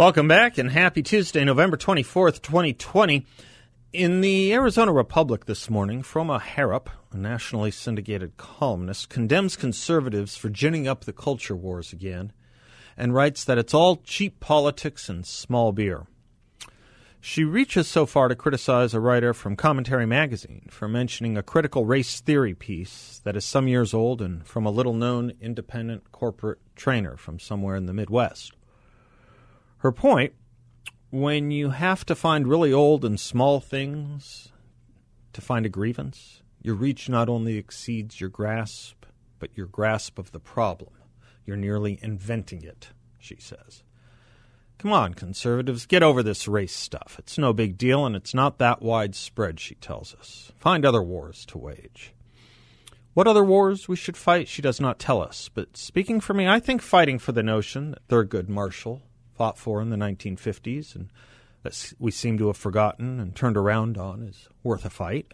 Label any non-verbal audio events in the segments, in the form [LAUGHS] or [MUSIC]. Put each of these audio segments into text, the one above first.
Welcome back and happy Tuesday, November 24th, 2020. In the Arizona Republic this morning, Froma Harrop, a nationally syndicated columnist, condemns conservatives for ginning up the culture wars again and writes that it's all cheap politics and small beer. She reaches so far to criticize a writer from Commentary Magazine for mentioning a critical race theory piece that is some years old and from a little known independent corporate trainer from somewhere in the Midwest. Her point when you have to find really old and small things to find a grievance, your reach not only exceeds your grasp, but your grasp of the problem. You're nearly inventing it, she says. Come on, conservatives, get over this race stuff. It's no big deal, and it's not that widespread, she tells us. Find other wars to wage. What other wars we should fight, she does not tell us. But speaking for me, I think fighting for the notion that Thurgood Marshall fought for in the 1950s and that we seem to have forgotten and turned around on is worth a fight.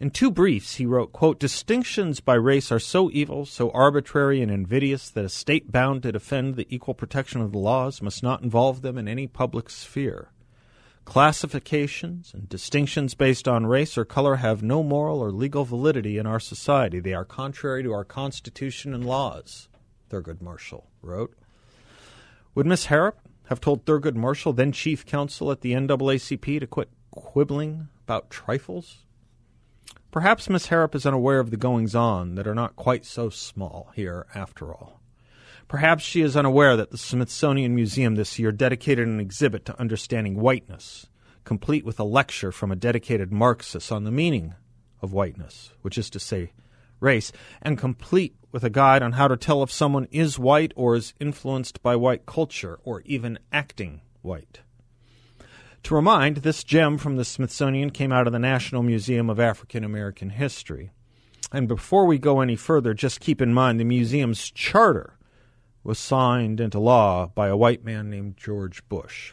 In two briefs, he wrote, quote, Distinctions by race are so evil, so arbitrary and invidious that a state bound to defend the equal protection of the laws must not involve them in any public sphere. Classifications and distinctions based on race or color have no moral or legal validity in our society. They are contrary to our Constitution and laws, Thurgood Marshall wrote. Would Miss Harrop have told Thurgood Marshall, then chief counsel at the NAACP, to quit quibbling about trifles? Perhaps Miss Harrop is unaware of the goings on that are not quite so small here, after all. Perhaps she is unaware that the Smithsonian Museum this year dedicated an exhibit to understanding whiteness, complete with a lecture from a dedicated Marxist on the meaning of whiteness, which is to say, race, and complete with a guide on how to tell if someone is white or is influenced by white culture or even acting white. To remind, this gem from the Smithsonian came out of the National Museum of African American History. And before we go any further, just keep in mind the museum's charter was signed into law by a white man named George Bush.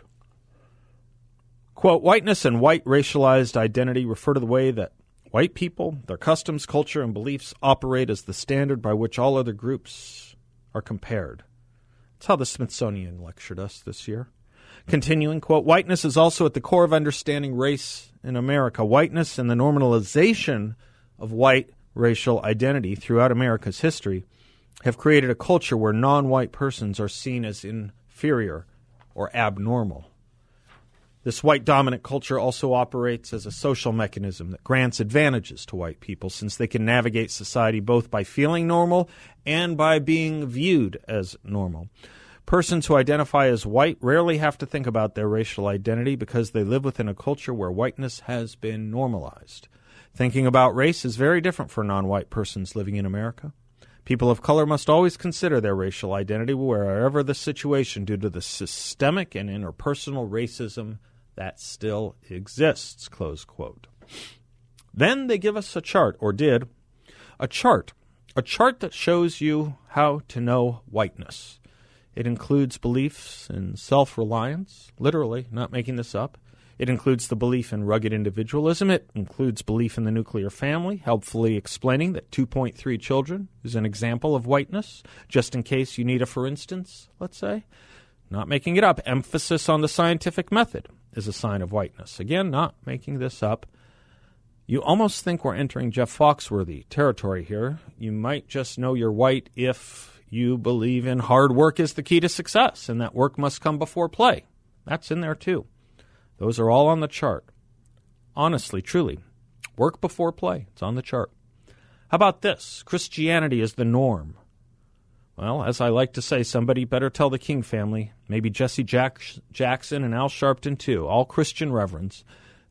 Quote, whiteness and white racialized identity refer to the way that White people, their customs, culture, and beliefs operate as the standard by which all other groups are compared. That's how the Smithsonian lectured us this year. Continuing, quote, whiteness is also at the core of understanding race in America. Whiteness and the normalization of white racial identity throughout America's history have created a culture where non white persons are seen as inferior or abnormal. This white dominant culture also operates as a social mechanism that grants advantages to white people since they can navigate society both by feeling normal and by being viewed as normal. Persons who identify as white rarely have to think about their racial identity because they live within a culture where whiteness has been normalized. Thinking about race is very different for non white persons living in America. People of color must always consider their racial identity wherever the situation due to the systemic and interpersonal racism that still exists, close quote. Then they give us a chart, or did, a chart, a chart that shows you how to know whiteness. It includes beliefs in self reliance, literally, not making this up. It includes the belief in rugged individualism. It includes belief in the nuclear family, helpfully explaining that 2.3 children is an example of whiteness, just in case you need a for instance, let's say. Not making it up. Emphasis on the scientific method is a sign of whiteness. Again, not making this up. You almost think we're entering Jeff Foxworthy territory here. You might just know you're white if you believe in hard work is the key to success and that work must come before play. That's in there too. Those are all on the chart. Honestly, truly, work before play. It's on the chart. How about this? Christianity is the norm. Well, as I like to say, somebody better tell the King family, maybe Jesse Jack- Jackson and Al Sharpton too, all Christian reverends,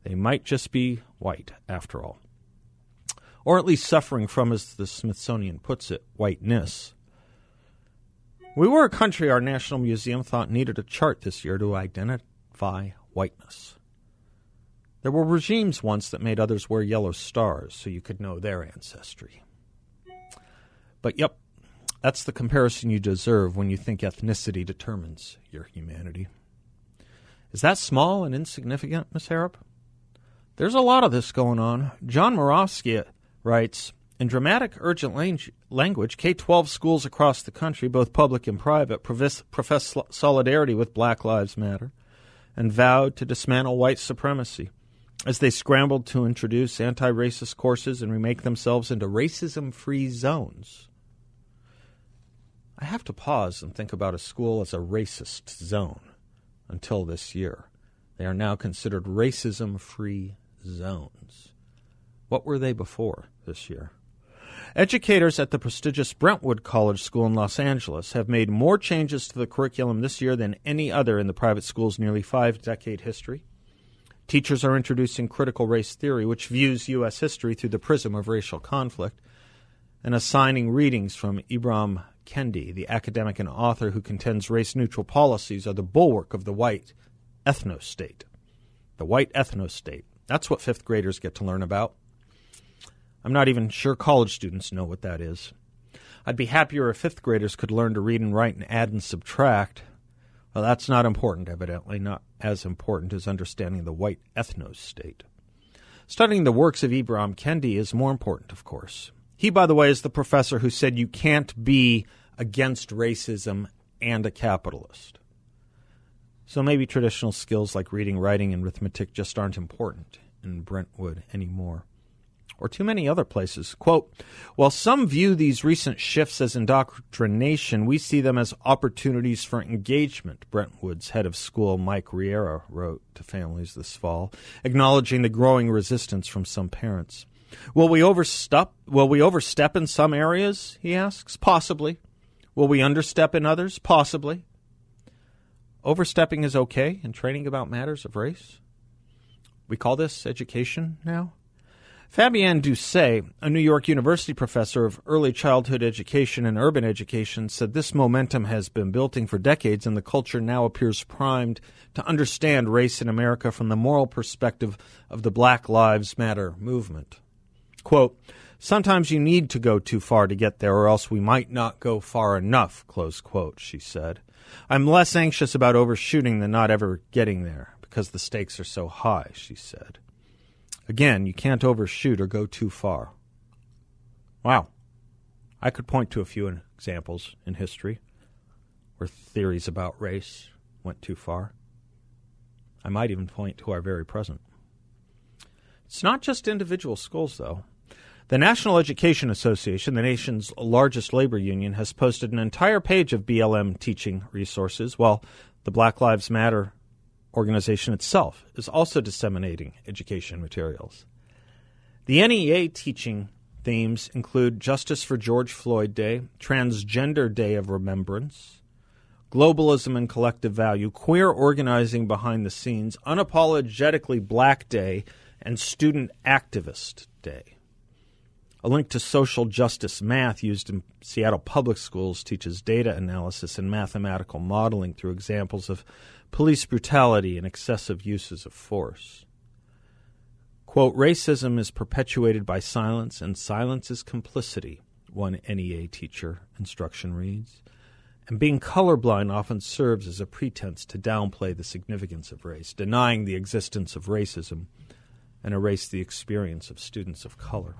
they might just be white after all. Or at least suffering from, as the Smithsonian puts it, whiteness. We were a country our National Museum thought needed a chart this year to identify whiteness. There were regimes once that made others wear yellow stars so you could know their ancestry. But yep, that's the comparison you deserve when you think ethnicity determines your humanity. Is that small and insignificant, Miss Harrop? There's a lot of this going on. John Murawski writes In dramatic, urgent language, K 12 schools across the country, both public and private, profess solidarity with Black Lives Matter and vowed to dismantle white supremacy as they scrambled to introduce anti racist courses and remake themselves into racism free zones. I have to pause and think about a school as a racist zone until this year. They are now considered racism free zones. What were they before this year? Educators at the prestigious Brentwood College School in Los Angeles have made more changes to the curriculum this year than any other in the private school's nearly five decade history. Teachers are introducing critical race theory, which views U.S. history through the prism of racial conflict, and assigning readings from Ibram Kendi, the academic and author who contends race neutral policies are the bulwark of the white ethno state. The white ethno state. That's what fifth graders get to learn about. I'm not even sure college students know what that is. I'd be happier if fifth graders could learn to read and write and add and subtract. Well, that's not important, evidently, not as important as understanding the white ethno state. Studying the works of Ibram Kendi is more important, of course. He, by the way, is the professor who said you can't be against racism and a capitalist. So maybe traditional skills like reading, writing, and arithmetic just aren't important in Brentwood anymore or too many other places. Quote, while some view these recent shifts as indoctrination, we see them as opportunities for engagement, Brentwood's head of school, Mike Riera, wrote to families this fall, acknowledging the growing resistance from some parents. Will we overstep will we overstep in some areas, he asks? Possibly. Will we understep in others? Possibly. Overstepping is okay in training about matters of race. We call this education now? Fabienne Doucet, a New York University professor of early childhood education and urban education, said this momentum has been building for decades and the culture now appears primed to understand race in America from the moral perspective of the Black Lives Matter movement. Quote, Sometimes you need to go too far to get there, or else we might not go far enough, close quote, she said. I'm less anxious about overshooting than not ever getting there, because the stakes are so high, she said. Again, you can't overshoot or go too far. Wow. I could point to a few examples in history where theories about race went too far. I might even point to our very present. It's not just individual schools, though. The National Education Association, the nation's largest labor union, has posted an entire page of BLM teaching resources, while the Black Lives Matter organization itself is also disseminating education materials. The NEA teaching themes include Justice for George Floyd Day, Transgender Day of Remembrance, Globalism and Collective Value, Queer Organizing Behind the Scenes, Unapologetically Black Day, and Student Activist Day. A link to social justice math used in Seattle public schools teaches data analysis and mathematical modeling through examples of police brutality and excessive uses of force. Quote, racism is perpetuated by silence, and silence is complicity, one NEA teacher instruction reads. And being colorblind often serves as a pretense to downplay the significance of race, denying the existence of racism and erase the experience of students of color.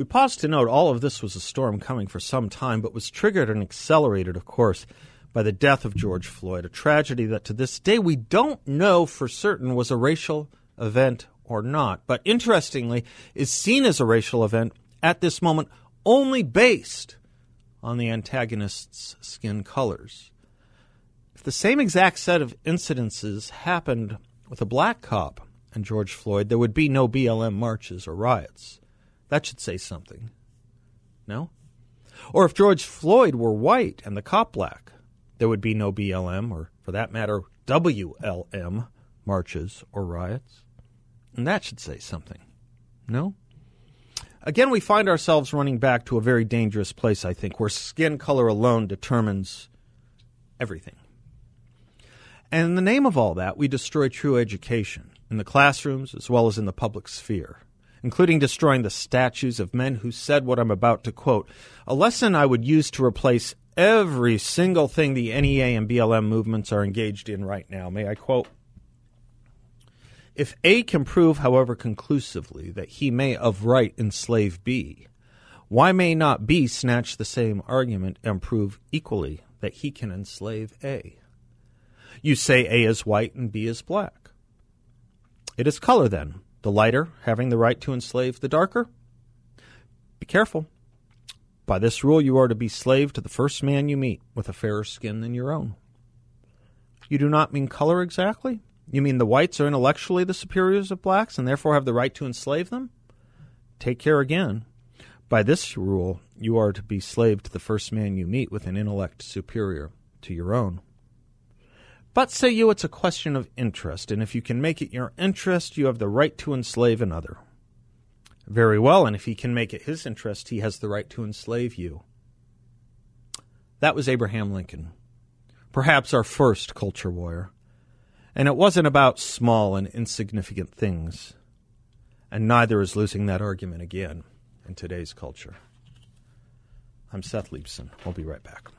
We pause to note all of this was a storm coming for some time, but was triggered and accelerated, of course, by the death of George Floyd, a tragedy that to this day we don't know for certain was a racial event or not, but interestingly is seen as a racial event at this moment only based on the antagonist's skin colors. If the same exact set of incidences happened with a black cop and George Floyd, there would be no BLM marches or riots. That should say something. No? Or if George Floyd were white and the cop black, there would be no BLM, or for that matter, WLM marches or riots. And that should say something. No? Again, we find ourselves running back to a very dangerous place, I think, where skin color alone determines everything. And in the name of all that, we destroy true education in the classrooms as well as in the public sphere, including destroying the statues of men who said what I'm about to quote, a lesson I would use to replace every single thing the NEA and BLM movements are engaged in right now. May I quote? If A can prove, however conclusively, that he may of right enslave B, why may not B snatch the same argument and prove equally that he can enslave A? You say A is white and B is black. It is color, then, the lighter having the right to enslave the darker? Be careful. By this rule, you are to be slave to the first man you meet with a fairer skin than your own. You do not mean color exactly? You mean the whites are intellectually the superiors of blacks and therefore have the right to enslave them? Take care again. By this rule, you are to be slave to the first man you meet with an intellect superior to your own. But say you it's a question of interest, and if you can make it your interest, you have the right to enslave another. Very well, and if he can make it his interest, he has the right to enslave you. That was Abraham Lincoln, perhaps our first culture warrior. And it wasn't about small and insignificant things. And neither is losing that argument again in today's culture. I'm Seth Leibsohn. We'll be right back.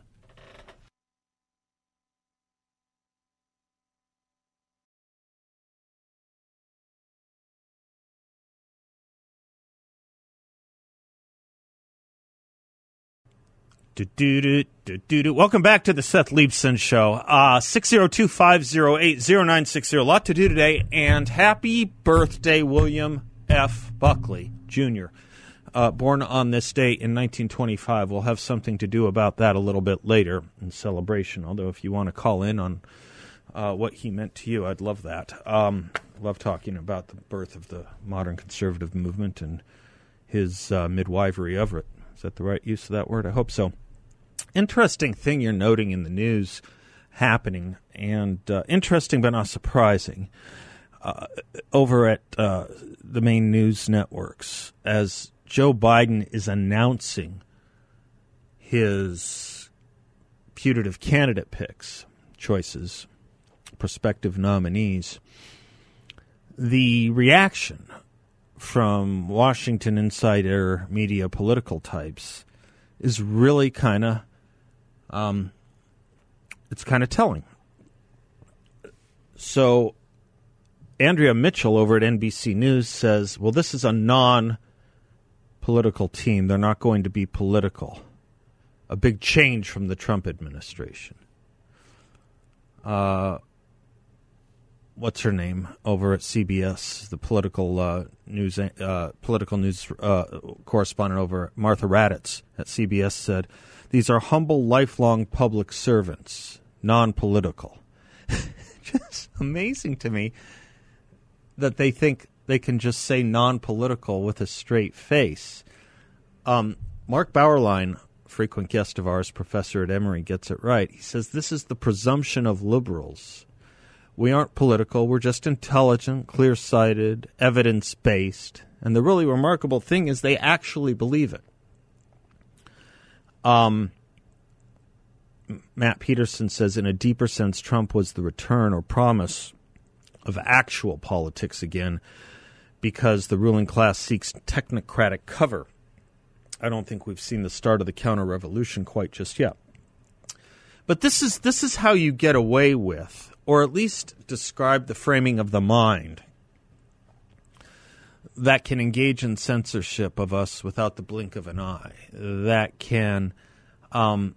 Welcome back to the Seth Leibsohn Show. Uh, 602 508 0960. A lot to do today. And happy birthday, William F. Buckley, Jr., uh, born on this date in 1925. We'll have something to do about that a little bit later in celebration. Although, if you want to call in on uh, what he meant to you, I'd love that. Um, love talking about the birth of the modern conservative movement and his uh, midwifery of it. Is that the right use of that word? I hope so. Interesting thing you're noting in the news happening, and uh, interesting but not surprising. Uh, over at uh, the main news networks, as Joe Biden is announcing his putative candidate picks, choices, prospective nominees, the reaction from Washington insider media political types is really kind of um, it's kind of telling. So Andrea Mitchell over at NBC News says, "Well, this is a non-political team. They're not going to be political. A big change from the Trump administration." Uh, what's her name over at CBS, the political uh, news uh, political news uh, correspondent over Martha Raddatz at CBS said, "These are humble, lifelong public servants, non-political." [LAUGHS] just amazing to me that they think they can just say non-political with a straight face. Um, Mark Bauerlein, frequent guest of ours, professor at Emory, gets it right. He says this is the presumption of liberals we aren't political. We're just intelligent, clear sighted, evidence based. And the really remarkable thing is they actually believe it. Um, Matt Peterson says, in a deeper sense, Trump was the return or promise of actual politics again because the ruling class seeks technocratic cover. I don't think we've seen the start of the counter revolution quite just yet. But this is this is how you get away with or at least describe the framing of the mind that can engage in censorship of us without the blink of an eye, that can um,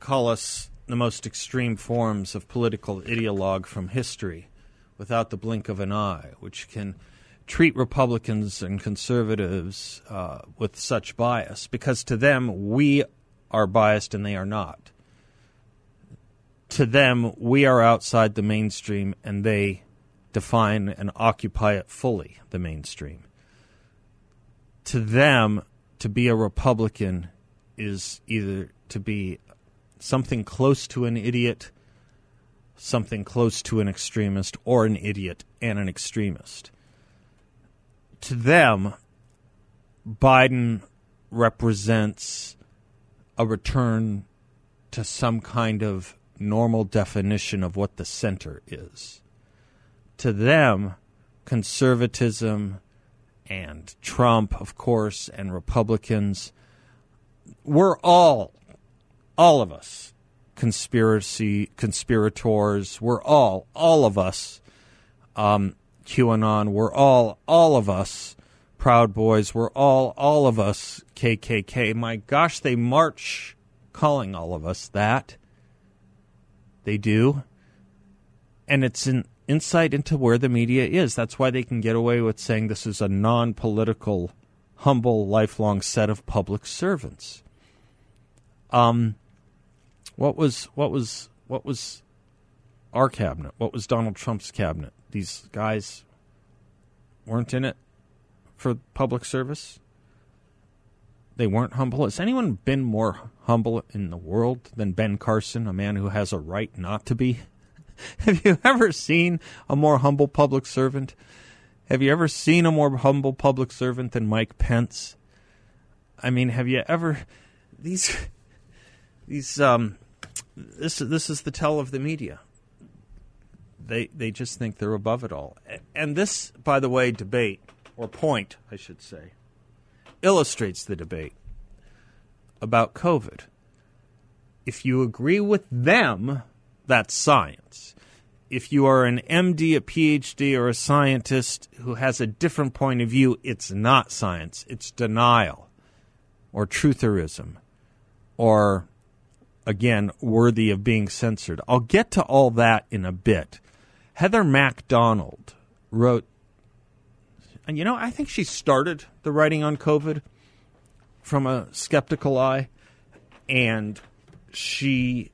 call us the most extreme forms of political ideologue from history without the blink of an eye, which can treat Republicans and conservatives uh, with such bias, because to them, we are biased and they are not. To them, we are outside the mainstream and they define and occupy it fully, the mainstream. To them, to be a Republican is either to be something close to an idiot, something close to an extremist, or an idiot and an extremist. To them, Biden represents a return to some kind of normal definition of what the center is. To them, conservatism and Trump, of course, and Republicans, we're all, all of us, conspiracy conspirators. We're all, all of us, um, QAnon. We're all, all of us, Proud Boys. We're all, all of us, KKK. My gosh, they march calling all of us that. They do. And it's an insight into where the media is. That's why they can get away with saying this is a non political, humble, lifelong set of public servants. Um, what was what was what was our cabinet? What was Donald Trump's cabinet? These guys weren't in it for public service. They weren't humble. Has anyone been more humble in the world than Ben Carson, a man who has a right not to be? [LAUGHS] Have you ever seen a more humble public servant? Have you ever seen a more humble public servant than Mike Pence? I mean, have you ever these [LAUGHS] these um this this is the tell of the media. They they just think they're above it all. And this, by the way, debate or point, I should say, illustrates the debate about COVID. If you agree with them, that's science. If you are an MD, a PhD, or a scientist who has a different point of view, it's not science. It's denial or trutherism or, again, worthy of being censored. I'll get to all that in a bit. Heather MacDonald wrote and you know, I think she started the writing on COVID from a skeptical eye, and she.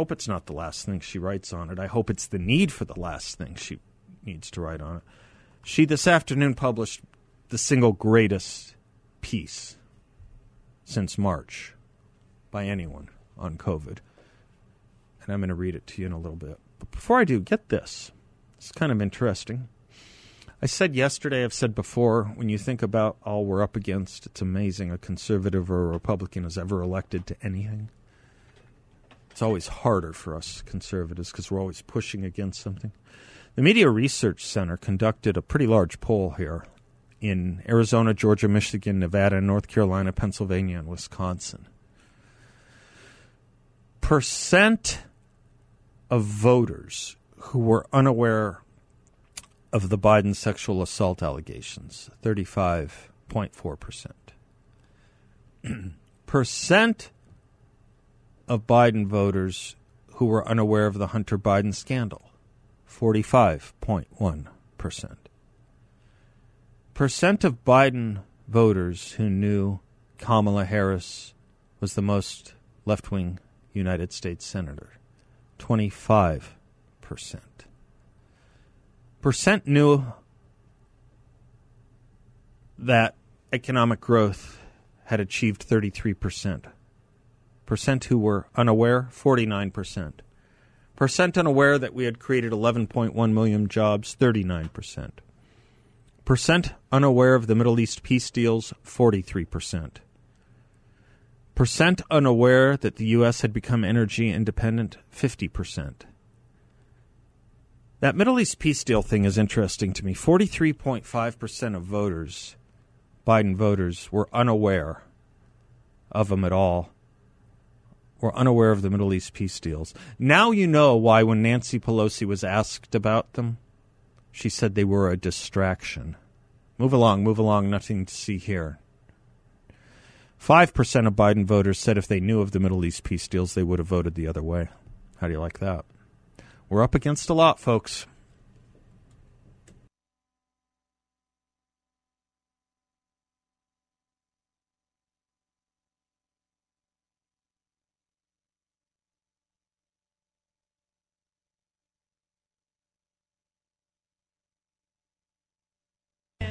I hope it's not the last thing she writes on it. I hope it's the need for the last thing she needs to write on it. She this afternoon published the single greatest piece since March by anyone on COVID. And I'm going to read it to you in a little bit. But before I do, get this. It's kind of interesting. I said yesterday, I've said before, when you think about all we're up against, it's amazing a conservative or a Republican is ever elected to anything. It's always harder for us conservatives because we're always pushing against something. The Media Research Center conducted a pretty large poll here in Arizona, Georgia, Michigan, Nevada, North Carolina, Pennsylvania, and Wisconsin. Percent of voters who were unaware of the Biden sexual assault allegations, 35.4%. Percent [CLEARS THROAT] of Biden voters who were unaware of the Hunter Biden scandal, 45.1%. Percent of Biden voters who knew Kamala Harris was the most left wing United States Senator, 25%. Percent knew that economic growth had achieved 33%. Percent who were unaware, 49%. Percent unaware that we had created 11.1 million jobs, 39%. Percent unaware of the Middle East peace deals, 43%. Percent unaware that the U.S. had become energy independent, 50%. That Middle East peace deal thing is interesting to me. 43.5% of voters, Biden voters, were unaware of them at all, were unaware of the Middle East peace deals. Now you know why, when Nancy Pelosi was asked about them, she said they were a distraction. Move along, move along, nothing to see here. 5% of Biden voters said if they knew of the Middle East peace deals, they would have voted the other way. How do you like that? We're up against a lot, folks.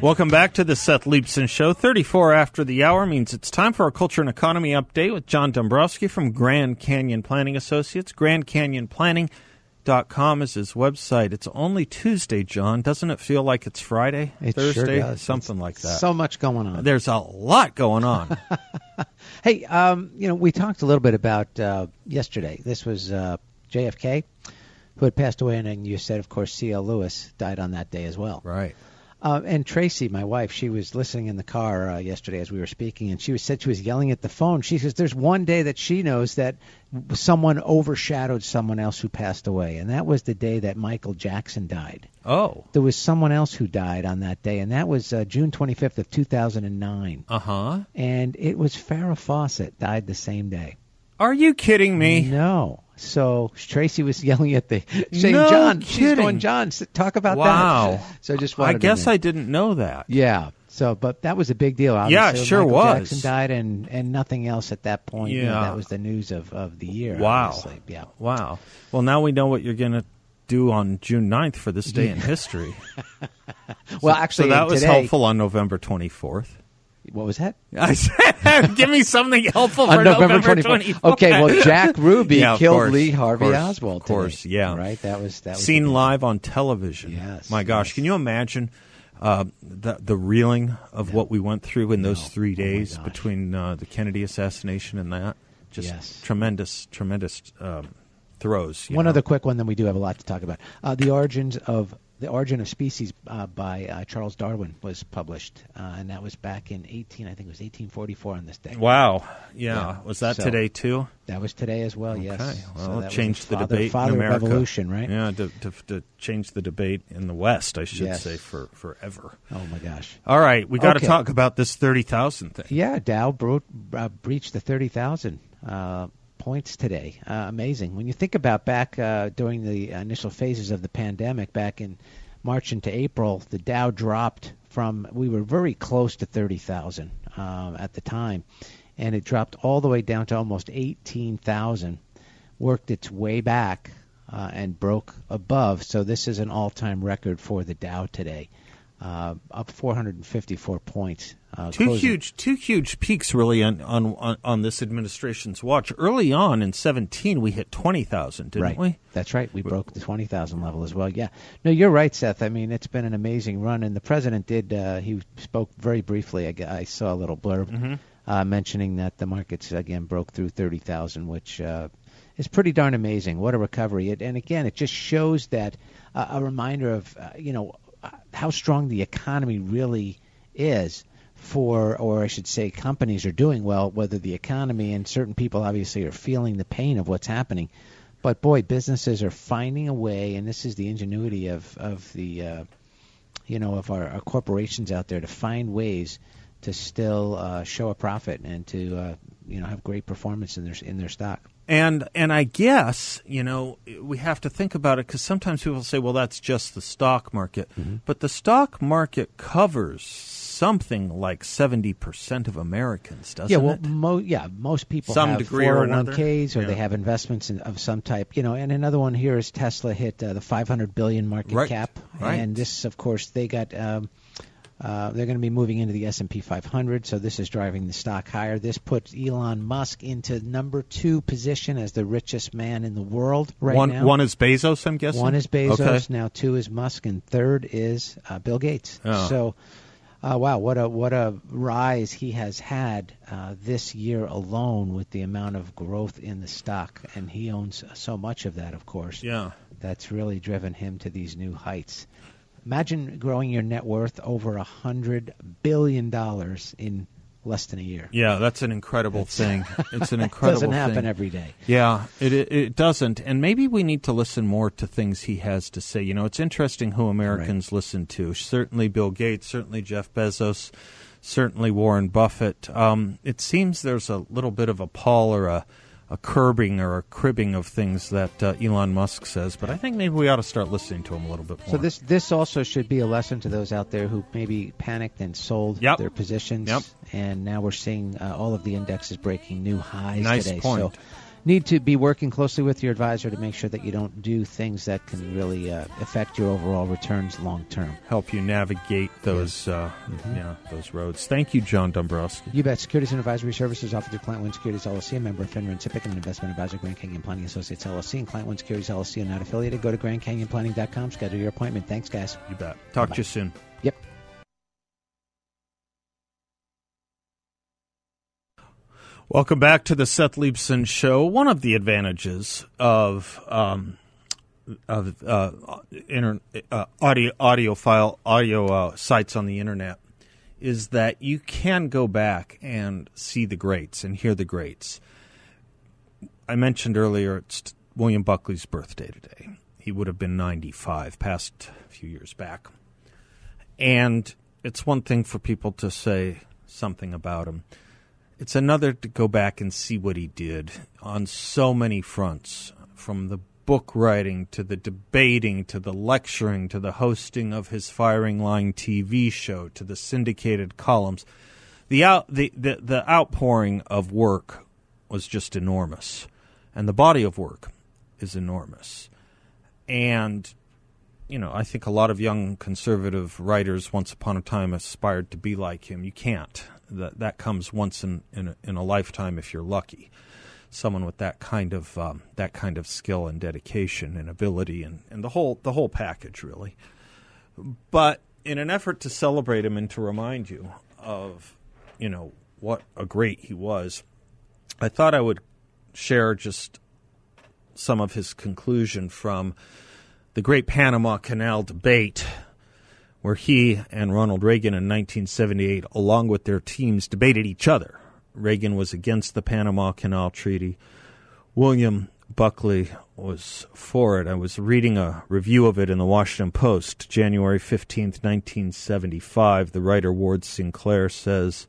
Welcome back to the Seth Leibsohn Show. 34 after the hour means it's time for our culture and economy update with John Dombroski from Grand Canyon Planning Associates. Grand Canyon Planning is his website. It's only Tuesday, John. Doesn't it feel like it's Friday? It Thursday? sure. Something It's like that. So much going on. There's a lot going on. [LAUGHS] Hey, um, you know, we talked a little bit about uh, yesterday. This was uh, JFK, who had passed away, and you said, of course, C.S. Lewis died on that day as well. right. Uh, and Tracy, my wife, she was listening in the car uh, yesterday as we were speaking, and she was said she was yelling at the phone. She says there's one day that she knows that someone overshadowed someone else who passed away, and that was the day that Michael Jackson died. Oh. There was someone else who died on that day, and that was uh, June 25th of 2009. Uh huh. And it was Farrah Fawcett died the same day. Are you kidding me? No. So Tracy was yelling at the saying, No "John, she's going, John, talk about Wow. that." So I just I guess I didn't know that. Yeah. So, but that was a big deal. Yeah, Obviously, it sure Michael was. Jackson died, and and nothing else at that point. You know, Yeah. that was the news of of the year. Wow. obviously. Yeah. Wow. Well, now we know what you're going to do on June 9th for this day in [LAUGHS] history. Well, so actually, that was today, helpful on November 24th. What was that? [LAUGHS] I said, [LAUGHS] give me something helpful for On November 24th. 24th. Okay, well, [LAUGHS] Jack Ruby Yeah, killed course, Lee Harvey course, Oswald. Of course, today, yeah. Right. That was that was Seen live on television. Yes, My gosh, yes. can you imagine uh, the the reeling of what we went through in those No. three Oh, days gosh. between uh, the Kennedy assassination and that? Just Yes. tremendous, tremendous um, throws. One know? other quick one, then we do have a lot to talk about. Uh, the origins of the origin of species uh, by uh, Charles Darwin was published, uh, and that was back in 18. I think it was 1844 on this day. Wow. Yeah. Yeah. Was that So- today too? That was today as well. Yes. Okay. So Well, was changed the father, debate father in America. of evolution, right? Yeah, to, to, to change the debate in the West, I should Yes. say, for forever. Oh my gosh. All right, we got to Okay. talk about this thirty thousand thing. Yeah, Dow bro- uh, breached the 30,000 uh, points today. Uh, amazing. When you think about back uh, during the initial phases of the pandemic, back in March into April, the Dow dropped from, we were very close to 30,000 um, at the time, and it dropped all the way down to almost 18,000, worked its way back. Uh, and broke above, so this is an all-time record for the Dow today, uh, up 454 points. Uh, Two closing- huge, two huge peaks really on, on on this administration's watch. Early on in seventeen, we hit twenty thousand, didn't right. we? That's right. We broke the 20,000 level as well. Yeah. No, you're right, Seth. I mean, it's been an amazing run, and the president did. Uh, he spoke very briefly. I, I saw a little blurb Mm-hmm. uh, mentioning that the markets again broke through 30,000, which uh, is pretty darn amazing. What a recovery! It, and again, it just shows that uh, a reminder of uh, you know how strong the economy really is for, or I should say, companies are doing well, whether the economy and certain people obviously are feeling the pain of what's happening. But boy, businesses are finding a way, and this is the ingenuity of of the, uh, you know, of our, our corporations out there to find ways to still uh, show a profit and to, uh, you know, have great performance in their in their stock. And and I guess you know we have to think about it because sometimes people say, well, that's just the stock market, Mm-hmm. but the stock market covers something like seventy percent of Americans, doesn't yeah, well, it? mo- yeah, most people Some have degree or another. 401ks or Yeah. they have investments in, of some type, you know. And another one here is Tesla hit uh, the 500 billion market Right, cap, right. and this, of course, they got. Um, uh, they're going to be moving into the S&P 500, so this is driving the stock higher. This puts Elon Musk into number two position as the richest man in the world right one now. one is Bezos, I'm guessing. One is Bezos, Okay. now two is Musk, and third is uh, Bill Gates. Oh. So, uh, wow, what a what a rise he has had uh, this year alone with the amount of growth in the stock, and he owns so much of that, of course. Yeah. That's really driven him to these new heights. Imagine growing your net worth over a hundred billion dollars in less than a year. Yeah, that's an incredible thing. [LAUGHS] It's an incredible Doesn't happen thing. every day. Yeah, it, it it doesn't, and maybe we need to listen more to things he has to say. You know, it's interesting who Americans listen to. Certainly, Bill Gates. Certainly, Jeff Bezos. Certainly, Warren Buffett. Um, it seems there's a little bit of a pall or a a curbing or a cribbing of things that uh, Elon Musk says, but I think maybe we ought to start listening to him a little bit more. So this this also should be a lesson to those out there who maybe panicked and sold Yep. their positions. Yep. And now we're seeing uh, all of the indexes breaking new highs Nice today. point. So need to be working closely with your advisor to make sure that you don't do things that can really uh, affect your overall returns long term. Help you navigate those uh, mm-hmm. yeah those roads. Thank you, John Dombroski. You bet. Securities and advisory services offered through Client One Securities LLC, a member of FINRA and SIPC, and an investment advisor, Grand Canyon Planning Associates LLC, and Client One Securities LLC are not affiliated. Go to GrandCanyonPlanning.com, schedule your appointment. Thanks, guys. You bet. Talk Bye-bye. to you soon. Welcome back to the Seth Leibsohn Show. One of the advantages of um, of uh, inter- uh, audio audio file audio uh, sites on the internet is that you can go back and see the greats and hear the greats. I mentioned earlier it's William Buckley's birthday today. He would have been 95, passed a few years back. And it's one thing for people to say something about him it's another to go back and see what he did on so many fronts from the book writing to the debating to the lecturing to the hosting of his firing line TV show to the syndicated columns. The out the, the, the outpouring of work was just enormous. And the body of work is enormous. And you know I think a lot of young conservative writers once upon a time aspired to be like him. You can't that that comes once in in a, in a lifetime if you're lucky. Someone with that kind of um, that kind of skill and dedication and ability and, and the whole the whole package really. But in an effort to celebrate him and to remind you of you know what a great he was, I thought I would share just some of his conclusion from the Great Panama Canal debate where he and Ronald Reagan in 1978, along with their teams, debated each other. Reagan was against the Panama Canal Treaty. William Buckley was for it. I was reading a review of it in the Washington Post, January 15th, 1975. The writer Ward Sinclair says,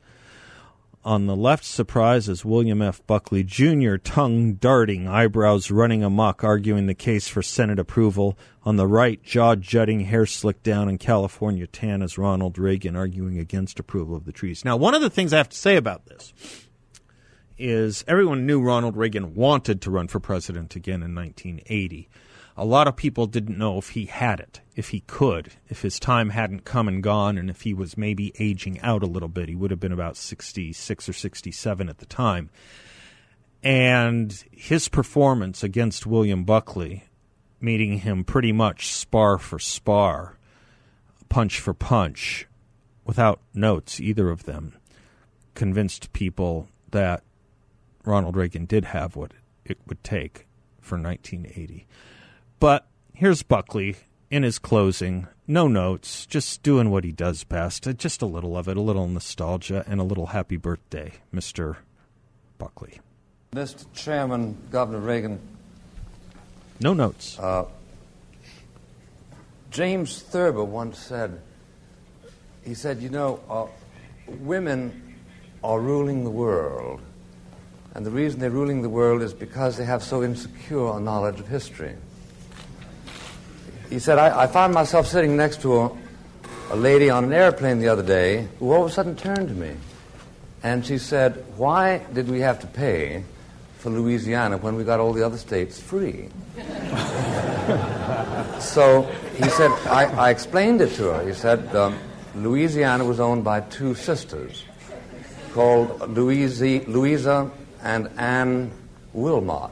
on the left, surprise is William F. Buckley Jr., tongue darting, eyebrows running amok, arguing the case for Senate approval. On the right, jaw jutting, hair slicked down, and California tan as Ronald Reagan arguing against approval of the treaties. Now, one of the things I have to say about this is everyone knew Ronald Reagan wanted to run for president again in 1980 a lot of people didn't know if he had it, if he could, if his time hadn't come and gone, and if he was maybe aging out a little bit. He would have been about 66 or 67 at the time. And his performance against William Buckley, meeting him pretty much spar for spar, punch for punch, without notes, either of them, convinced people that Ronald Reagan did have what it would take for 1980. But here's Buckley in his closing. No notes, just doing what he does best. Uh, just a little of it, a little nostalgia, and a little happy birthday, Mr. Buckley. Mr. Chairman, Governor Reagan. No notes. Uh, James Thurber once said, he said, you know, uh, women are ruling the world. And the reason they're ruling the world is because they have so insecure a knowledge of history he said, I, I found myself sitting next to a, a lady on an airplane the other day who all of a sudden turned to me. And she said, Why did we have to pay for Louisiana when we got all the other states free? [LAUGHS] so he said, I, I, explained it to her. He said, um, Louisiana was owned by two sisters called Louise, Louisa and Anne Wilmot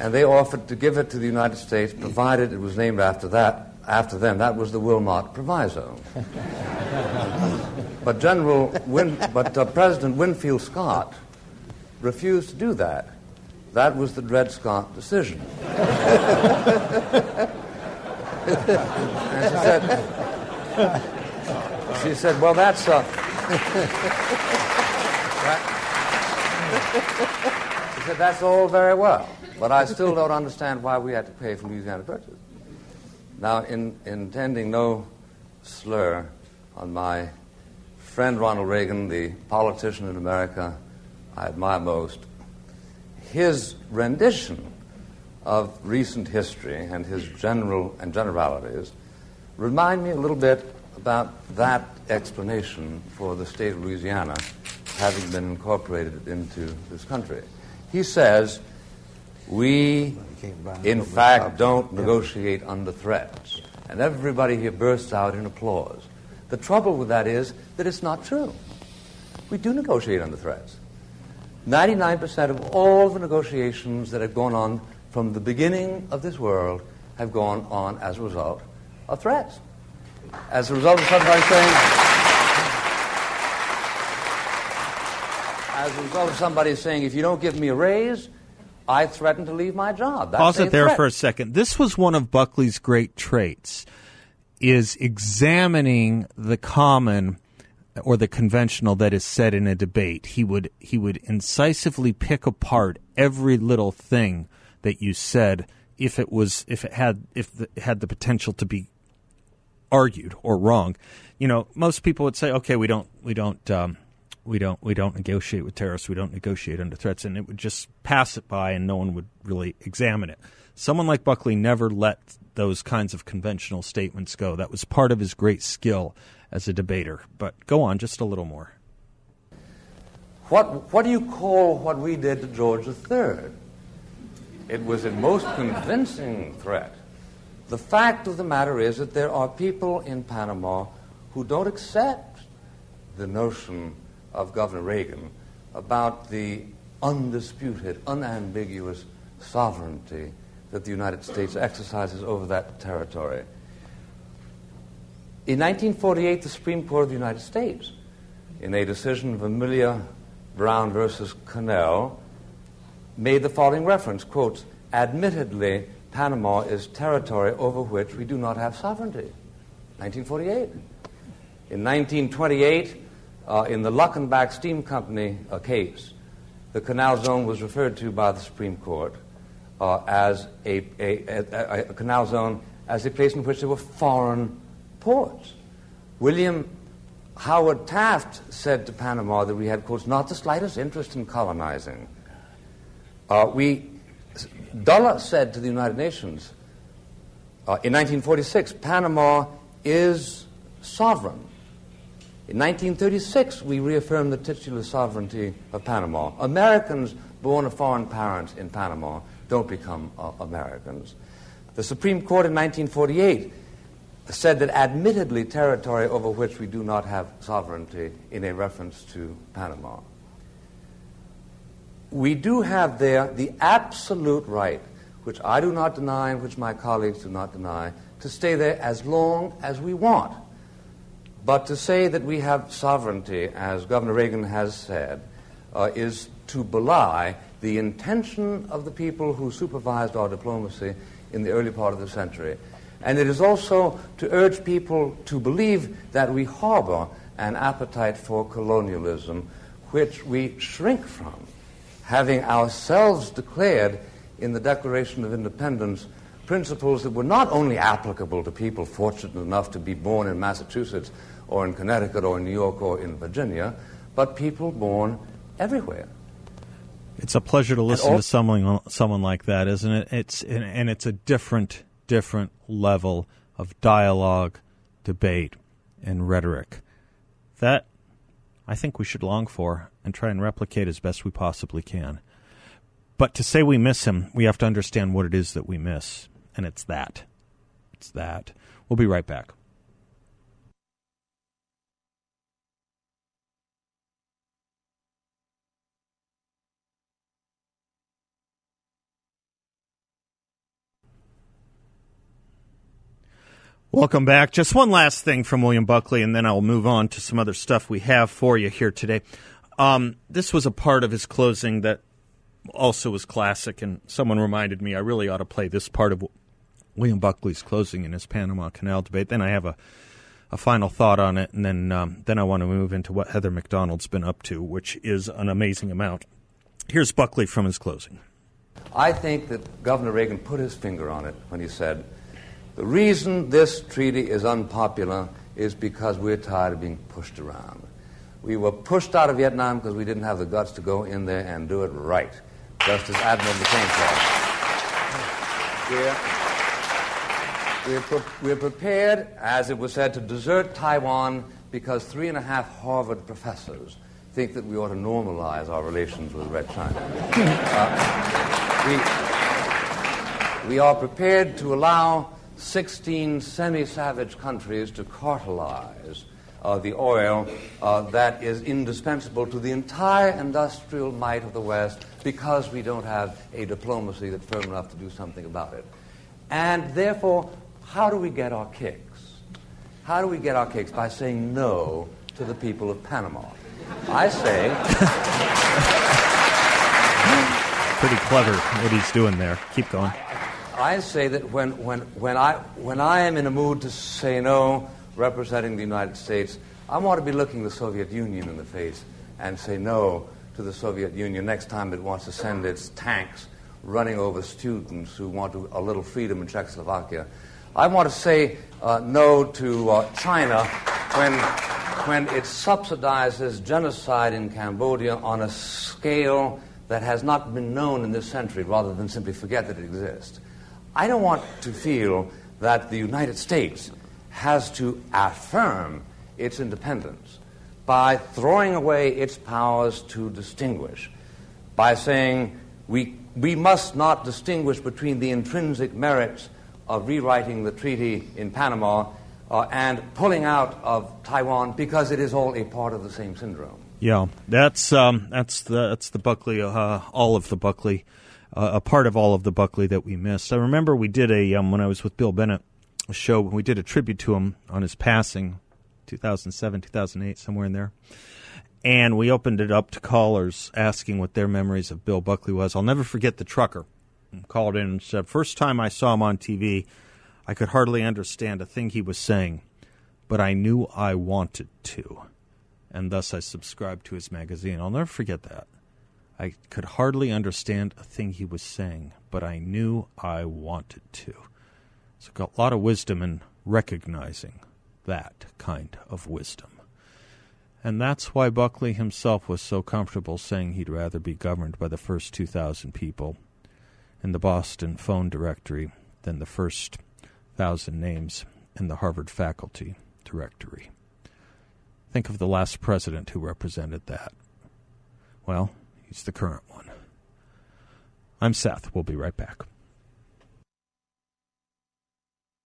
and they offered to give it to the United States, provided it was named after that, after them. That was the Wilmot Proviso. [LAUGHS] but General, Win, but uh, President Winfield Scott refused to do that. That was the Dred Scott decision. and she said, she said, well, that's. Uh, [LAUGHS] that, she said, that's all very well. But I still don't understand why we had to pay for Louisiana Purchase. Now, in, intending no slur on my friend Ronald Reagan, the politician in America I admire most, his rendition of recent history and his general and generalities remind me a little bit about that explanation for the state of Louisiana having been incorporated into this country. He says We, in fact, don't negotiate under threats. And everybody here bursts out in applause. The trouble with that is that it's not true. We do negotiate under threats. 99% of all the negotiations that have gone on from the beginning of this world have gone on as a result of threats. As a result of somebody saying, as a result of somebody saying, if you don't give me a raise, I threaten to leave my job. That's Pause it there threat. for a second. This was one of Buckley's great traits is examining the common or the conventional that is said in a debate. He would he would incisively pick apart every little thing that you said if it was if it had if it had the potential to be argued or wrong. You know, most people would say, "Okay, we don't we don't um, we don't we don't negotiate with terrorists. We don't negotiate under threats," and it would just pass it by, and no one would really examine it. Someone like Buckley never let those kinds of conventional statements go. That was part of his great skill as a debater. But go on, just a little more. What, what do you call what we did to George III? It was a most convincing threat. The fact of the matter is that there are people in Panama who don't accept the notion of Governor Reagan about the undisputed, unambiguous sovereignty that the United States exercises over that territory. In 1948, the Supreme Court of the United States, in a decision of Vermilya Brown versus Connell, made the following reference, quotes, admittedly, Panama is territory over which we do not have sovereignty. 1948. In 1928, uh, in the Luckenbach Steam Company uh, case, the canal zone was referred to by the Supreme Court uh, as a, a, a, a, canal zone as a place in which there were foreign ports. William Howard Taft said to Panama that we had, quotes, not the slightest interest in colonizing. Uh, we, Dulles said to the United Nations uh, in 1946, Panama is sovereign. In 1936, we reaffirmed the titular sovereignty of Panama. Americans born of foreign parents in Panama don't become uh, Americans. The Supreme Court in 1948 said that admittedly territory over which we do not have sovereignty in a reference to Panama. We do have there the absolute right, which I do not deny and which my colleagues do not deny, to stay there as long as we want. But to say that we have sovereignty, as Governor Reagan has said, uh, is to belie the intention of the people who supervised our diplomacy in the early part of the century. And it is also to urge people to believe that we harbor an appetite for colonialism, which we shrink from, having ourselves declared in the Declaration of Independence principles that were not only applicable to people fortunate enough to be born in Massachusetts or in Connecticut or in New York or in Virginia, but people born everywhere. It's a pleasure to listen to someone someone like that, isn't it? It's and, and it's a different different level of dialogue, debate, and rhetoric. That I think we should long for and try and replicate as best we possibly can. But to say we miss him, we have to understand what it is that we miss, and it's that. It's that. We'll be right back. Welcome back. Just one last thing from William Buckley, and then I'll move on to some other stuff we have for you here today. Um, this was a part of his closing that also was classic, and someone reminded me I really ought to play this part of William Buckley's closing in his Panama Canal debate. Then I have a, a final thought on it, and then um, then I want to move into what Heather Mac Donald's been up to, which is an amazing amount. Here's Buckley from his closing. I think that Governor Reagan put his finger on it when he said the reason this treaty is unpopular is because we're tired of being pushed around. We were pushed out of Vietnam because we didn't have the guts to go in there and do it right, just as Admiral McCain said. We're, we're, pre- we're prepared, as it was said, to desert Taiwan because three and a half Harvard professors think that we ought to normalize our relations with Red China. Uh, we, We are prepared to allow 16 semi savage countries to cartelize uh, the oil uh, that is indispensable to the entire industrial might of the West because we don't have a diplomacy that's firm enough to do something about it. And therefore, how do we get our kicks? How do we get our kicks? By saying no to the people of Panama. I say. [LAUGHS] Pretty clever what he's doing there. Keep going. I say that when, when, when, I, when I am in a mood to say no, representing the United States, I want to be looking the Soviet Union in the face and say no to the Soviet Union next time it wants to send its tanks running over students who want to, a little freedom in Czechoslovakia. I want to say uh, no to uh, China when, when it subsidizes genocide in Cambodia on a scale that has not been known in this century rather than simply forget that it exists. I don't want to feel that the United States has to affirm its independence by throwing away its powers to distinguish, by saying we, we must not distinguish between the intrinsic merits of rewriting the treaty in Panama uh, and pulling out of Taiwan because it is all a part of the same syndrome. Yeah, that's um, that's the that's the Buckley, uh, all of the Buckley, uh, a part of all of the Buckley that we missed. I remember we did a um, when I was with Bill Bennett, a show when we did a tribute to him on his passing, 2007, 2008, somewhere in there, and we opened it up to callers asking what their memories of Bill Buckley was. I'll never forget the trucker called in and said, first time I saw him on TV, I could hardly understand a thing he was saying, but I knew I wanted to and thus I subscribed to his magazine. I'll never forget that. I could hardly understand a thing he was saying, but I knew I wanted to. So got a lot of wisdom in recognizing that kind of wisdom. And that's why Buckley himself was so comfortable saying he'd rather be governed by the first 2,000 people in the Boston phone directory than the first thousand names in the Harvard faculty directory. Think of the last president who represented that. Well, he's the current one. I'm Seth. We'll be right back.